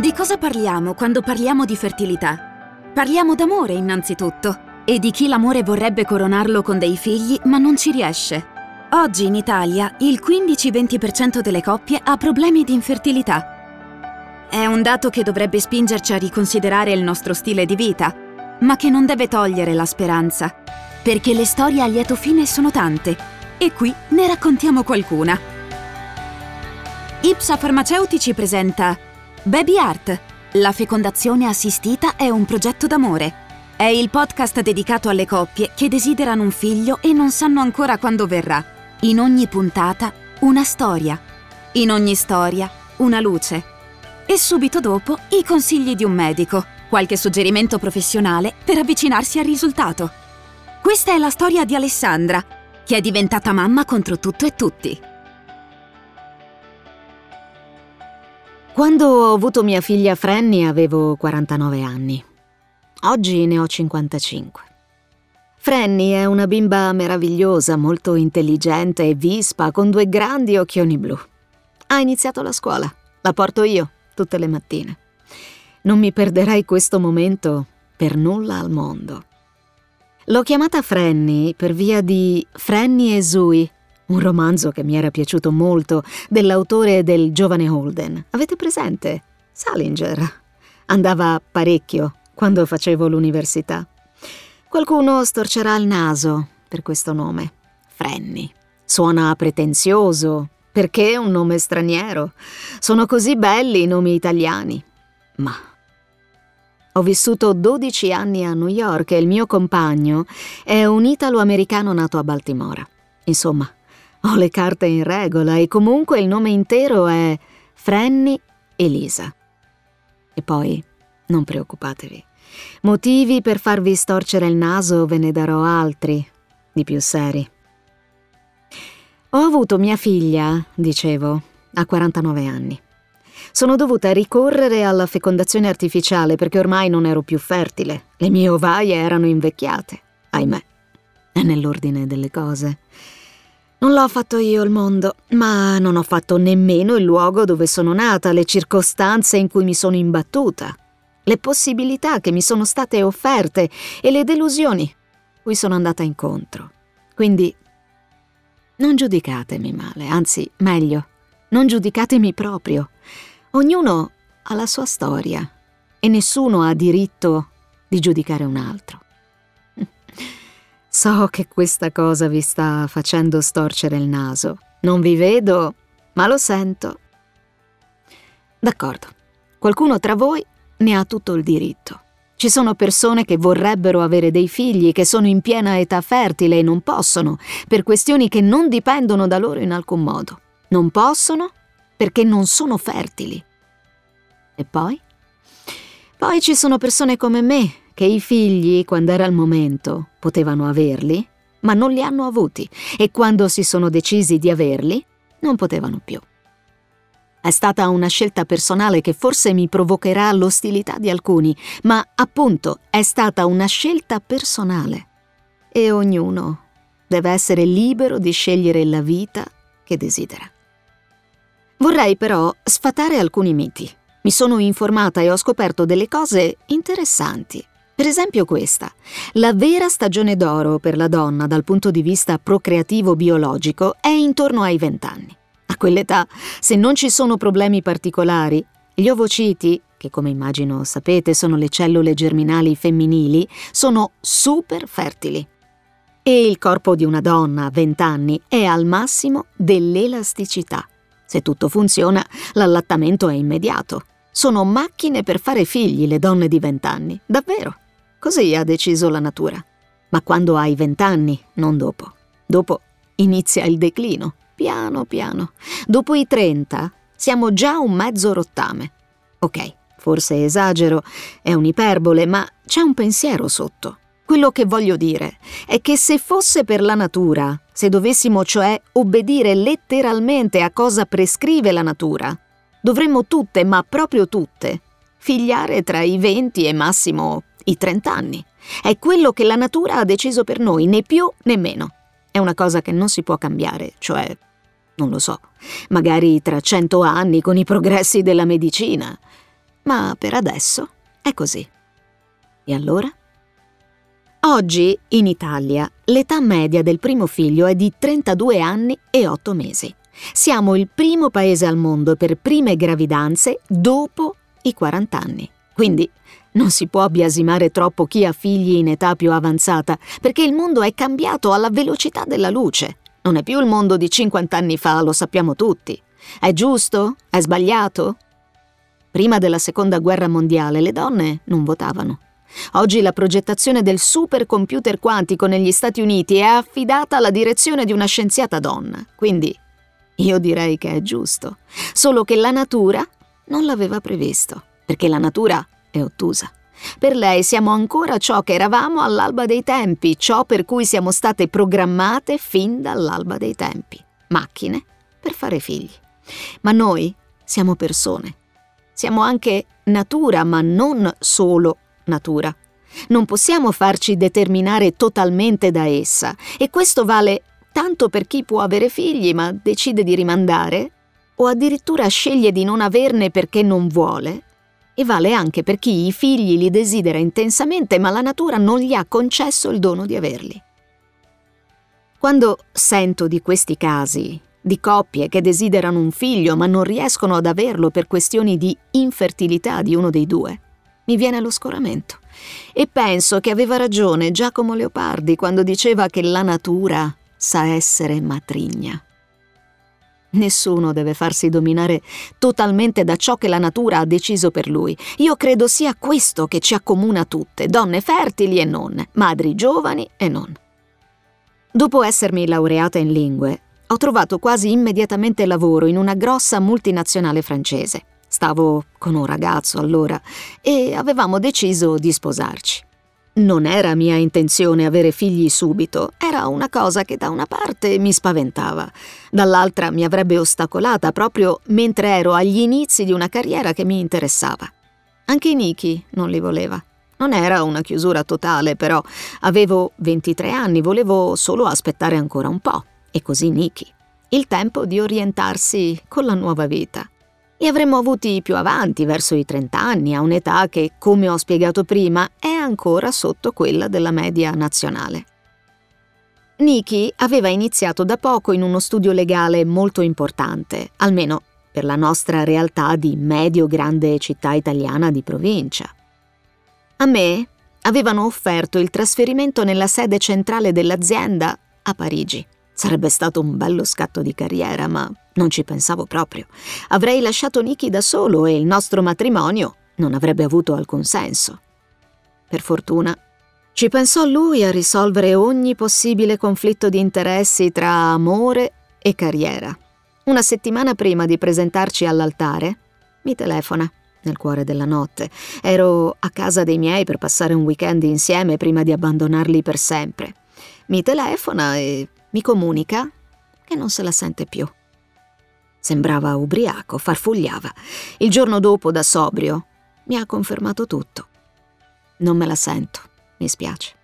Di cosa parliamo quando parliamo di fertilità? Parliamo d'amore innanzitutto e di chi l'amore vorrebbe coronarlo con dei figli ma non ci riesce. Oggi in Italia il 15-20% delle coppie ha problemi di infertilità. È un dato che dovrebbe spingerci a riconsiderare il nostro stile di vita, ma che non deve togliere la speranza, perché le storie a lieto fine sono tante e qui ne raccontiamo qualcuna. Ipsa Farmaceutici presenta Baby Art. La fecondazione assistita è un progetto d'amore. È il podcast dedicato alle coppie che desiderano un figlio e non sanno ancora quando verrà. In ogni puntata una storia. In ogni storia una luce. E subito dopo i consigli di un medico, qualche suggerimento professionale per avvicinarsi al risultato. Questa è la storia di Alessandra, che è diventata mamma contro tutto e tutti. Quando ho avuto mia figlia Franny avevo 49 anni. Oggi ne ho 55. Franny è una bimba meravigliosa, molto intelligente e vispa, con due grandi occhioni blu. Ha iniziato la scuola. La porto io, tutte le mattine. Non mi perderei questo momento per nulla al mondo. L'ho chiamata Franny per via di Franny e Zui, un romanzo che mi era piaciuto molto, dell'autore del giovane Holden. Avete presente? Salinger. Andava parecchio quando facevo l'università. Qualcuno storcerà il naso per questo nome. Frenny. Suona pretenzioso. Perché un nome straniero? Sono così belli i nomi italiani. Ma ho vissuto 12 anni a New York e il mio compagno è un italo-americano nato a Baltimora. Insomma, ho le carte in regola e comunque il nome intero è Frenny Elisa. E poi, non preoccupatevi, Motivi per farvi storcere il naso ve ne darò altri, di più seri. Ho avuto mia figlia, dicevo, a 49 anni. Sono dovuta ricorrere alla fecondazione artificiale perché ormai non ero più fertile. Le mie ovaie erano invecchiate, ahimè. È nell'ordine delle cose. Non l'ho fatto io il mondo, ma non ho fatto nemmeno il luogo dove sono nata, le circostanze in cui mi sono imbattuta le possibilità che mi sono state offerte e le delusioni cui sono andata incontro. Quindi non giudicatemi male, anzi meglio, non giudicatemi proprio. Ognuno ha la sua storia e nessuno ha diritto di giudicare un altro. So che questa cosa vi sta facendo storcere il naso. Non vi vedo, ma lo sento. D'accordo. Qualcuno tra voi ne ha tutto il diritto. Ci sono persone che vorrebbero avere dei figli, che sono in piena età fertile e non possono, per questioni che non dipendono da loro in alcun modo. Non possono perché non sono fertili. E poi? Poi ci sono persone come me, che i figli, quando era il momento, potevano averli, ma non li hanno avuti, e quando si sono decisi di averli, non potevano più. È stata una scelta personale che forse mi provocherà l'ostilità di alcuni, ma appunto è stata una scelta personale. E ognuno deve essere libero di scegliere la vita che desidera. Vorrei però sfatare alcuni miti. Mi sono informata e ho scoperto delle cose interessanti. Per esempio questa. La vera stagione d'oro per la donna dal punto di vista procreativo biologico è intorno ai vent'anni. A quell'età, se non ci sono problemi particolari, gli ovociti, che come immagino sapete sono le cellule germinali femminili, sono super fertili. E il corpo di una donna a 20 anni è al massimo dell'elasticità. Se tutto funziona, l'allattamento è immediato. Sono macchine per fare figli le donne di 20 anni, davvero. Così ha deciso la natura. Ma quando hai 20 anni, non dopo. Dopo inizia il declino piano piano. Dopo i 30 siamo già un mezzo rottame. Ok, forse esagero, è un'iperbole, ma c'è un pensiero sotto. Quello che voglio dire è che se fosse per la natura, se dovessimo cioè obbedire letteralmente a cosa prescrive la natura, dovremmo tutte, ma proprio tutte, figliare tra i 20 e massimo i 30 anni. È quello che la natura ha deciso per noi, né più né meno. È una cosa che non si può cambiare, cioè non lo so, magari tra cento anni con i progressi della medicina. Ma per adesso è così. E allora? Oggi, in Italia, l'età media del primo figlio è di 32 anni e 8 mesi. Siamo il primo paese al mondo per prime gravidanze dopo i 40 anni. Quindi non si può biasimare troppo chi ha figli in età più avanzata, perché il mondo è cambiato alla velocità della luce. Non è più il mondo di 50 anni fa, lo sappiamo tutti. È giusto? È sbagliato? Prima della seconda guerra mondiale le donne non votavano. Oggi la progettazione del supercomputer quantico negli Stati Uniti è affidata alla direzione di una scienziata donna, quindi io direi che è giusto, solo che la natura non l'aveva previsto, perché la natura è ottusa. Per lei siamo ancora ciò che eravamo all'alba dei tempi, ciò per cui siamo state programmate fin dall'alba dei tempi, macchine per fare figli. Ma noi siamo persone. Siamo anche natura, ma non solo natura. Non possiamo farci determinare totalmente da essa e questo vale tanto per chi può avere figli ma decide di rimandare o addirittura sceglie di non averne perché non vuole e vale anche per chi i figli li desidera intensamente ma la natura non gli ha concesso il dono di averli. Quando sento di questi casi, di coppie che desiderano un figlio ma non riescono ad averlo per questioni di infertilità di uno dei due, mi viene lo scoramento. E penso che aveva ragione Giacomo Leopardi quando diceva che la natura sa essere matrigna. Nessuno deve farsi dominare totalmente da ciò che la natura ha deciso per lui. Io credo sia questo che ci accomuna tutte, donne fertili e non, madri giovani e non. Dopo essermi laureata in lingue, ho trovato quasi immediatamente lavoro in una grossa multinazionale francese. Stavo con un ragazzo allora e avevamo deciso di sposarci. Non era mia intenzione avere figli subito, era una cosa che da una parte mi spaventava, dall'altra mi avrebbe ostacolata proprio mentre ero agli inizi di una carriera che mi interessava. Anche Niki non li voleva. Non era una chiusura totale, però avevo 23 anni, volevo solo aspettare ancora un po', e così Niki. Il tempo di orientarsi con la nuova vita. Li avremmo avuti più avanti, verso i 30 anni, a un'età che, come ho spiegato prima, è ancora sotto quella della media nazionale. Nikki aveva iniziato da poco in uno studio legale molto importante, almeno per la nostra realtà di medio-grande città italiana di provincia. A me avevano offerto il trasferimento nella sede centrale dell'azienda a Parigi. Sarebbe stato un bello scatto di carriera, ma non ci pensavo proprio. Avrei lasciato Nicky da solo e il nostro matrimonio non avrebbe avuto alcun senso. Per fortuna, ci pensò lui a risolvere ogni possibile conflitto di interessi tra amore e carriera. Una settimana prima di presentarci all'altare, mi telefona nel cuore della notte. Ero a casa dei miei per passare un weekend insieme prima di abbandonarli per sempre. Mi telefona e mi comunica che non se la sente più. Sembrava ubriaco, farfugliava. Il giorno dopo, da sobrio, mi ha confermato tutto. Non me la sento, mi spiace.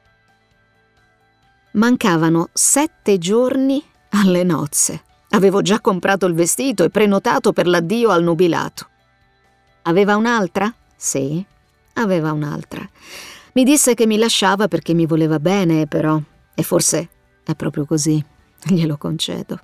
Mancavano sette giorni alle nozze. Avevo già comprato il vestito e prenotato per l'addio al nubilato. Aveva un'altra? Sì, aveva un'altra. Mi disse che mi lasciava perché mi voleva bene, però, e forse è proprio così, glielo concedo.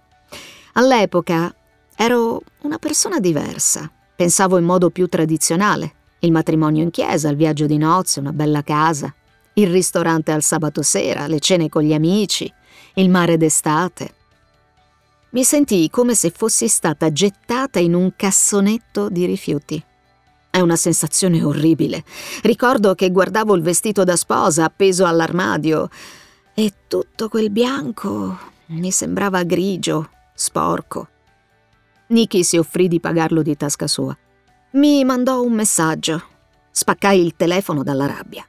All'epoca ero una persona diversa. Pensavo in modo più tradizionale. Il matrimonio in chiesa, il viaggio di nozze, una bella casa, il ristorante al sabato sera, le cene con gli amici, il mare d'estate. Mi sentii come se fossi stata gettata in un cassonetto di rifiuti. È una sensazione orribile. Ricordo che guardavo il vestito da sposa appeso all'armadio e tutto quel bianco mi sembrava grigio, sporco. Nicky si offrì di pagarlo di tasca sua. Mi mandò un messaggio. Spaccai il telefono dalla rabbia.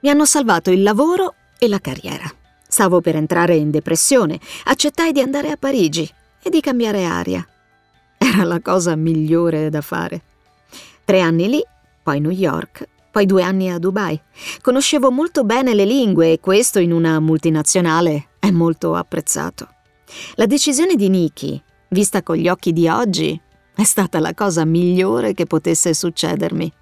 Mi hanno salvato il lavoro e la carriera. Stavo per entrare in depressione. Accettai di andare a Parigi e di cambiare aria. Era la cosa migliore da fare. Tre anni lì, poi New York poi due anni a Dubai. Conoscevo molto bene le lingue e questo in una multinazionale è molto apprezzato. La decisione di Nikki, vista con gli occhi di oggi, È stata la cosa migliore che potesse succedermi.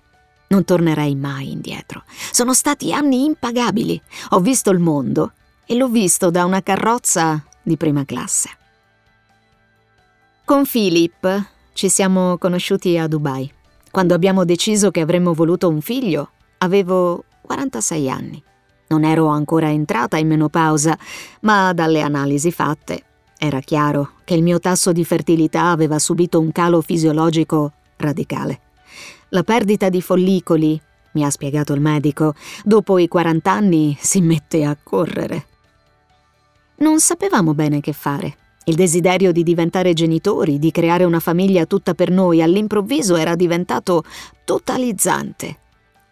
Non tornerei mai indietro. Sono stati anni impagabili. Ho visto il mondo e l'ho visto da una carrozza di prima classe. Con Philip ci siamo conosciuti a Dubai. Quando abbiamo deciso che avremmo voluto un figlio, avevo 46 anni. Non ero ancora entrata in menopausa, ma dalle analisi fatte era chiaro che il mio tasso di fertilità aveva subito un calo fisiologico radicale. La perdita di follicoli, mi ha spiegato il medico, dopo i 40 anni si mette a correre. Non sapevamo bene che fare. Il desiderio di diventare genitori, di creare una famiglia tutta per noi, all'improvviso era diventato totalizzante.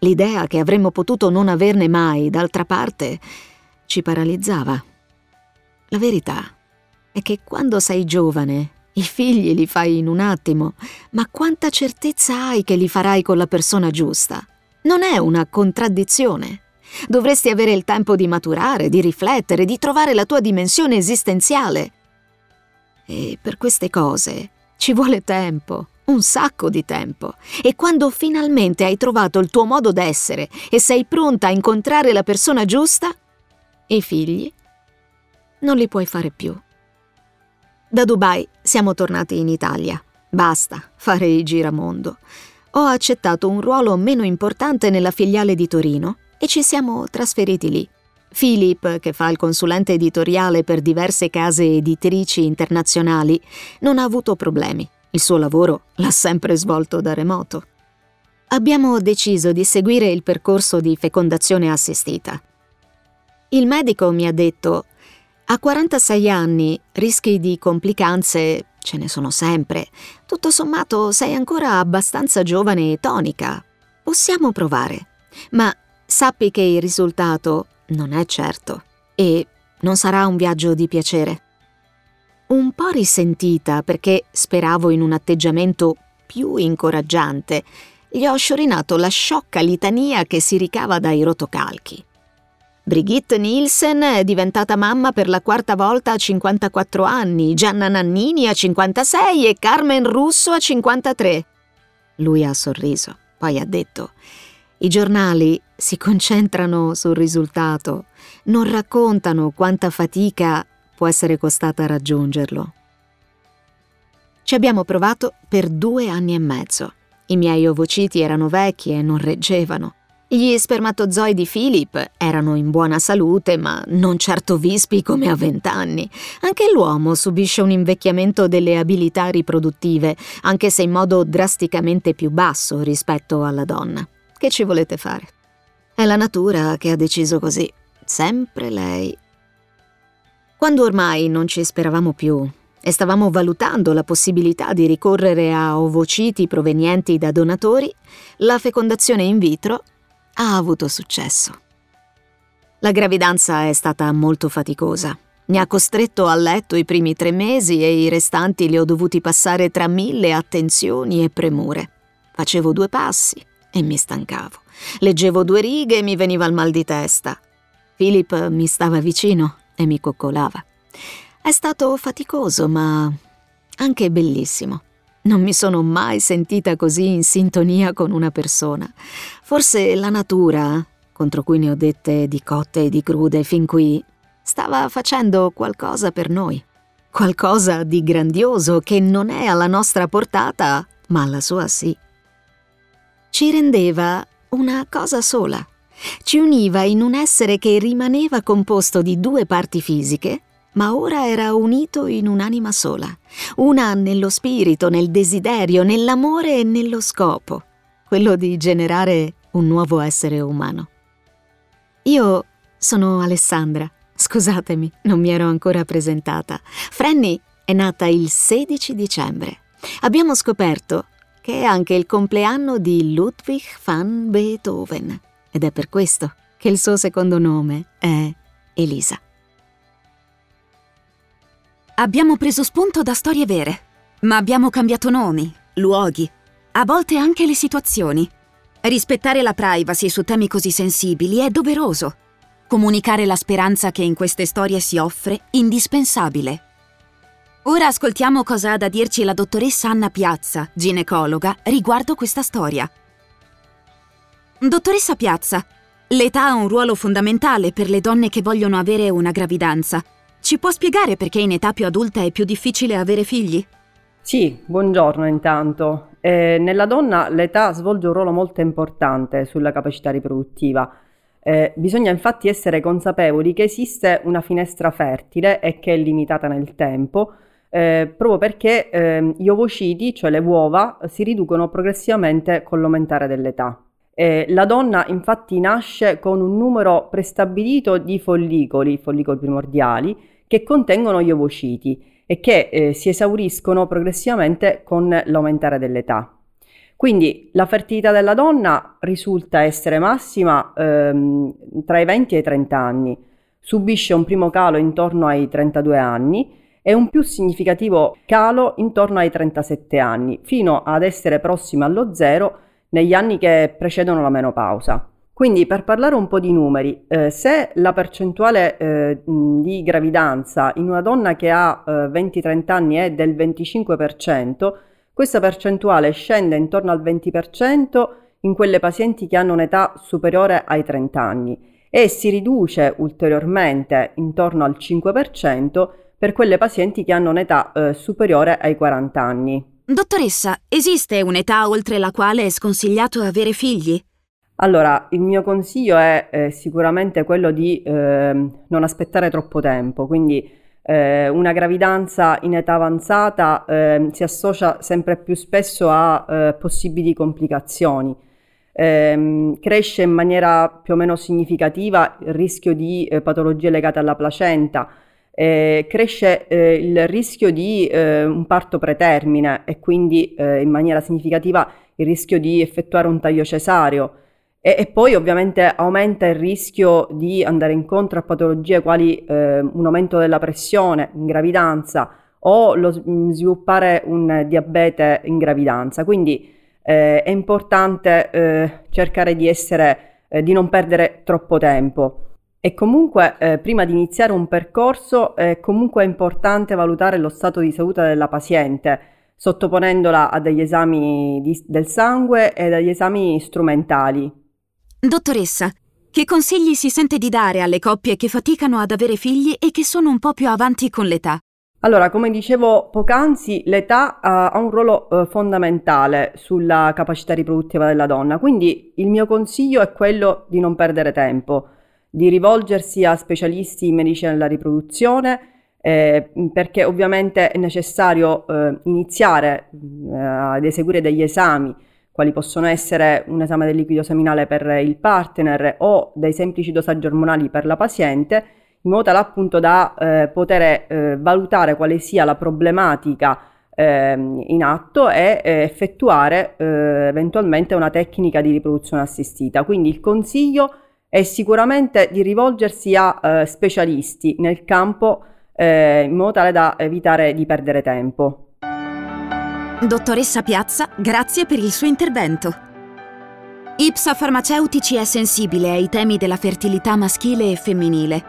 L'idea che avremmo potuto non averne mai, d'altra parte, ci paralizzava. La verità è che quando sei giovane i figli li fai in un attimo, ma quanta certezza hai che li farai con la persona giusta? Non è una contraddizione. Dovresti avere il tempo di maturare, di riflettere, di trovare la tua dimensione esistenziale. E per queste cose ci vuole tempo, un sacco di tempo. E quando finalmente hai trovato il tuo modo d'essere e sei pronta a incontrare la persona giusta, i figli non li puoi fare più. Da Dubai siamo tornati in Italia. Basta fare il giramondo. Ho accettato un ruolo meno importante nella filiale di Torino e ci siamo trasferiti lì. Philip, che fa il consulente editoriale per diverse case editrici internazionali, non ha avuto problemi. Il suo lavoro l'ha sempre svolto da remoto. Abbiamo deciso di seguire il percorso di fecondazione assistita. Il medico mi ha detto a 46 anni rischi di complicanze ce ne sono sempre. Tutto sommato sei ancora abbastanza giovane e tonica. Possiamo provare. Ma sappi che il risultato non è certo e non sarà un viaggio di piacere. Un po' risentita perché speravo in un atteggiamento più incoraggiante, gli ho sciorinato la sciocca litania che si ricava dai rotocalchi. Brigitte Nielsen è diventata mamma per la quarta volta a 54 anni, Gianna Nannini a 56 e Carmen Russo a 53. Lui ha sorriso, poi ha detto: I giornali si concentrano sul risultato, non raccontano quanta fatica può essere costata raggiungerlo. Ci abbiamo provato per due anni e mezzo. I miei ovociti erano vecchi e non reggevano. Gli spermatozoi di Philip erano in buona salute, ma non certo vispi come a vent'anni. Anche l'uomo subisce un invecchiamento delle abilità riproduttive, anche se in modo drasticamente più basso rispetto alla donna. Che ci volete fare? È la natura che ha deciso così. Sempre lei. Quando ormai non ci speravamo più e stavamo valutando la possibilità di ricorrere a ovociti provenienti da donatori, la fecondazione in vitro ha avuto successo. La gravidanza è stata molto faticosa. Mi ha costretto a letto i primi tre mesi e i restanti li ho dovuti passare tra mille attenzioni e premure. Facevo due passi e mi stancavo. Leggevo due righe e mi veniva il mal di testa. Philip mi stava vicino e mi coccolava. È stato faticoso, ma anche bellissimo. Non mi sono mai sentita così in sintonia con una persona. Forse la natura, contro cui ne ho dette di cotte e di crude fin qui, stava facendo qualcosa per noi. Qualcosa di grandioso che non è alla nostra portata, ma alla sua sì. Ci rendeva una cosa sola. Ci univa in un essere che rimaneva composto di due parti fisiche ma ora era unito in un'anima sola, una nello spirito, nel desiderio, nell'amore e nello scopo, quello di generare un nuovo essere umano. Io sono Alessandra, scusatemi, non mi ero ancora presentata. Franny è nata il 16 dicembre. Abbiamo scoperto che è anche il compleanno di Ludwig van Beethoven ed è per questo che il suo secondo nome è Elisa. Abbiamo preso spunto da storie vere, ma abbiamo cambiato nomi, luoghi, a volte anche le situazioni. Rispettare la privacy su temi così sensibili è doveroso. Comunicare la speranza che in queste storie si offre, indispensabile. Ora ascoltiamo cosa ha da dirci la dottoressa Anna Piazza, ginecologa, riguardo questa storia. Dottoressa Piazza, l'età ha un ruolo fondamentale per le donne che vogliono avere una gravidanza. Ci può spiegare perché in età più adulta è più difficile avere figli? Sì, buongiorno intanto. Eh, nella donna l'età svolge un ruolo molto importante sulla capacità riproduttiva. Eh, bisogna infatti essere consapevoli che esiste una finestra fertile e che è limitata nel tempo, eh, proprio perché eh, gli ovociti, cioè le uova, si riducono progressivamente con l'aumentare dell'età. Eh, la donna infatti nasce con un numero prestabilito di follicoli, follicoli primordiali, che contengono gli ovociti e che eh, si esauriscono progressivamente con l'aumentare dell'età. Quindi la fertilità della donna risulta essere massima ehm, tra i 20 e i 30 anni, subisce un primo calo intorno ai 32 anni e un più significativo calo intorno ai 37 anni, fino ad essere prossima allo zero negli anni che precedono la menopausa. Quindi per parlare un po' di numeri, eh, se la percentuale eh, di gravidanza in una donna che ha eh, 20-30 anni è del 25%, questa percentuale scende intorno al 20% in quelle pazienti che hanno un'età superiore ai 30 anni e si riduce ulteriormente intorno al 5% per quelle pazienti che hanno un'età eh, superiore ai 40 anni. Dottoressa, esiste un'età oltre la quale è sconsigliato avere figli? Allora, il mio consiglio è eh, sicuramente quello di eh, non aspettare troppo tempo, quindi eh, una gravidanza in età avanzata ehm, si associa sempre più spesso a eh, possibili complicazioni. Ehm, cresce in maniera più o meno significativa il rischio di eh, patologie legate alla placenta, eh, cresce eh, il rischio di eh, un parto pretermine e quindi eh, in maniera significativa il rischio di effettuare un taglio cesareo. E, e, poi ovviamente aumenta il rischio di andare incontro a patologie quali eh, un aumento della pressione in gravidanza o lo, mm, sviluppare un diabete in gravidanza. Quindi eh, è importante cercare di essere, di non perdere troppo tempo. E comunque, eh, prima di iniziare un percorso, è comunque importante valutare lo stato di salute della paziente, sottoponendola a degli esami di, del sangue e degli esami strumentali. Dottoressa, che consigli si sente di dare alle coppie che faticano ad avere figli e che sono un po' più avanti con l'età? Allora, come dicevo poc'anzi, l'età ha un ruolo uh, fondamentale sulla capacità riproduttiva della donna, quindi il mio consiglio è quello di non perdere tempo, di rivolgersi a specialisti in medicina della riproduzione, eh, perché ovviamente è necessario eh, iniziare eh, ad eseguire degli esami quali possono essere un esame del liquido seminale per il partner o dei semplici dosaggi ormonali per la paziente, in modo tale appunto da eh, poter eh, valutare quale sia la problematica eh, in atto e eh, effettuare eventualmente una tecnica di riproduzione assistita. Quindi il consiglio sicuramente di rivolgersi a eh, specialisti nel campo in modo tale da evitare di perdere tempo. Dottoressa Piazza, grazie per il suo intervento. Ipsa Farmaceutici è sensibile ai temi della fertilità maschile e femminile.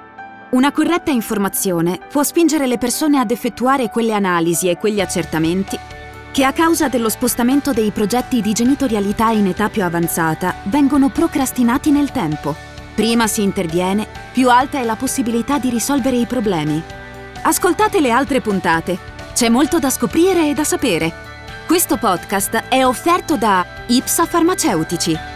Una corretta informazione può spingere le persone ad effettuare quelle analisi e quegli accertamenti che a causa dello spostamento dei progetti di genitorialità in età più avanzata vengono procrastinati nel tempo. Prima si interviene, più alta è la possibilità di risolvere i problemi. Ascoltate le altre puntate. C'è molto da scoprire e da sapere. Questo podcast è offerto da Ipsa Farmaceutici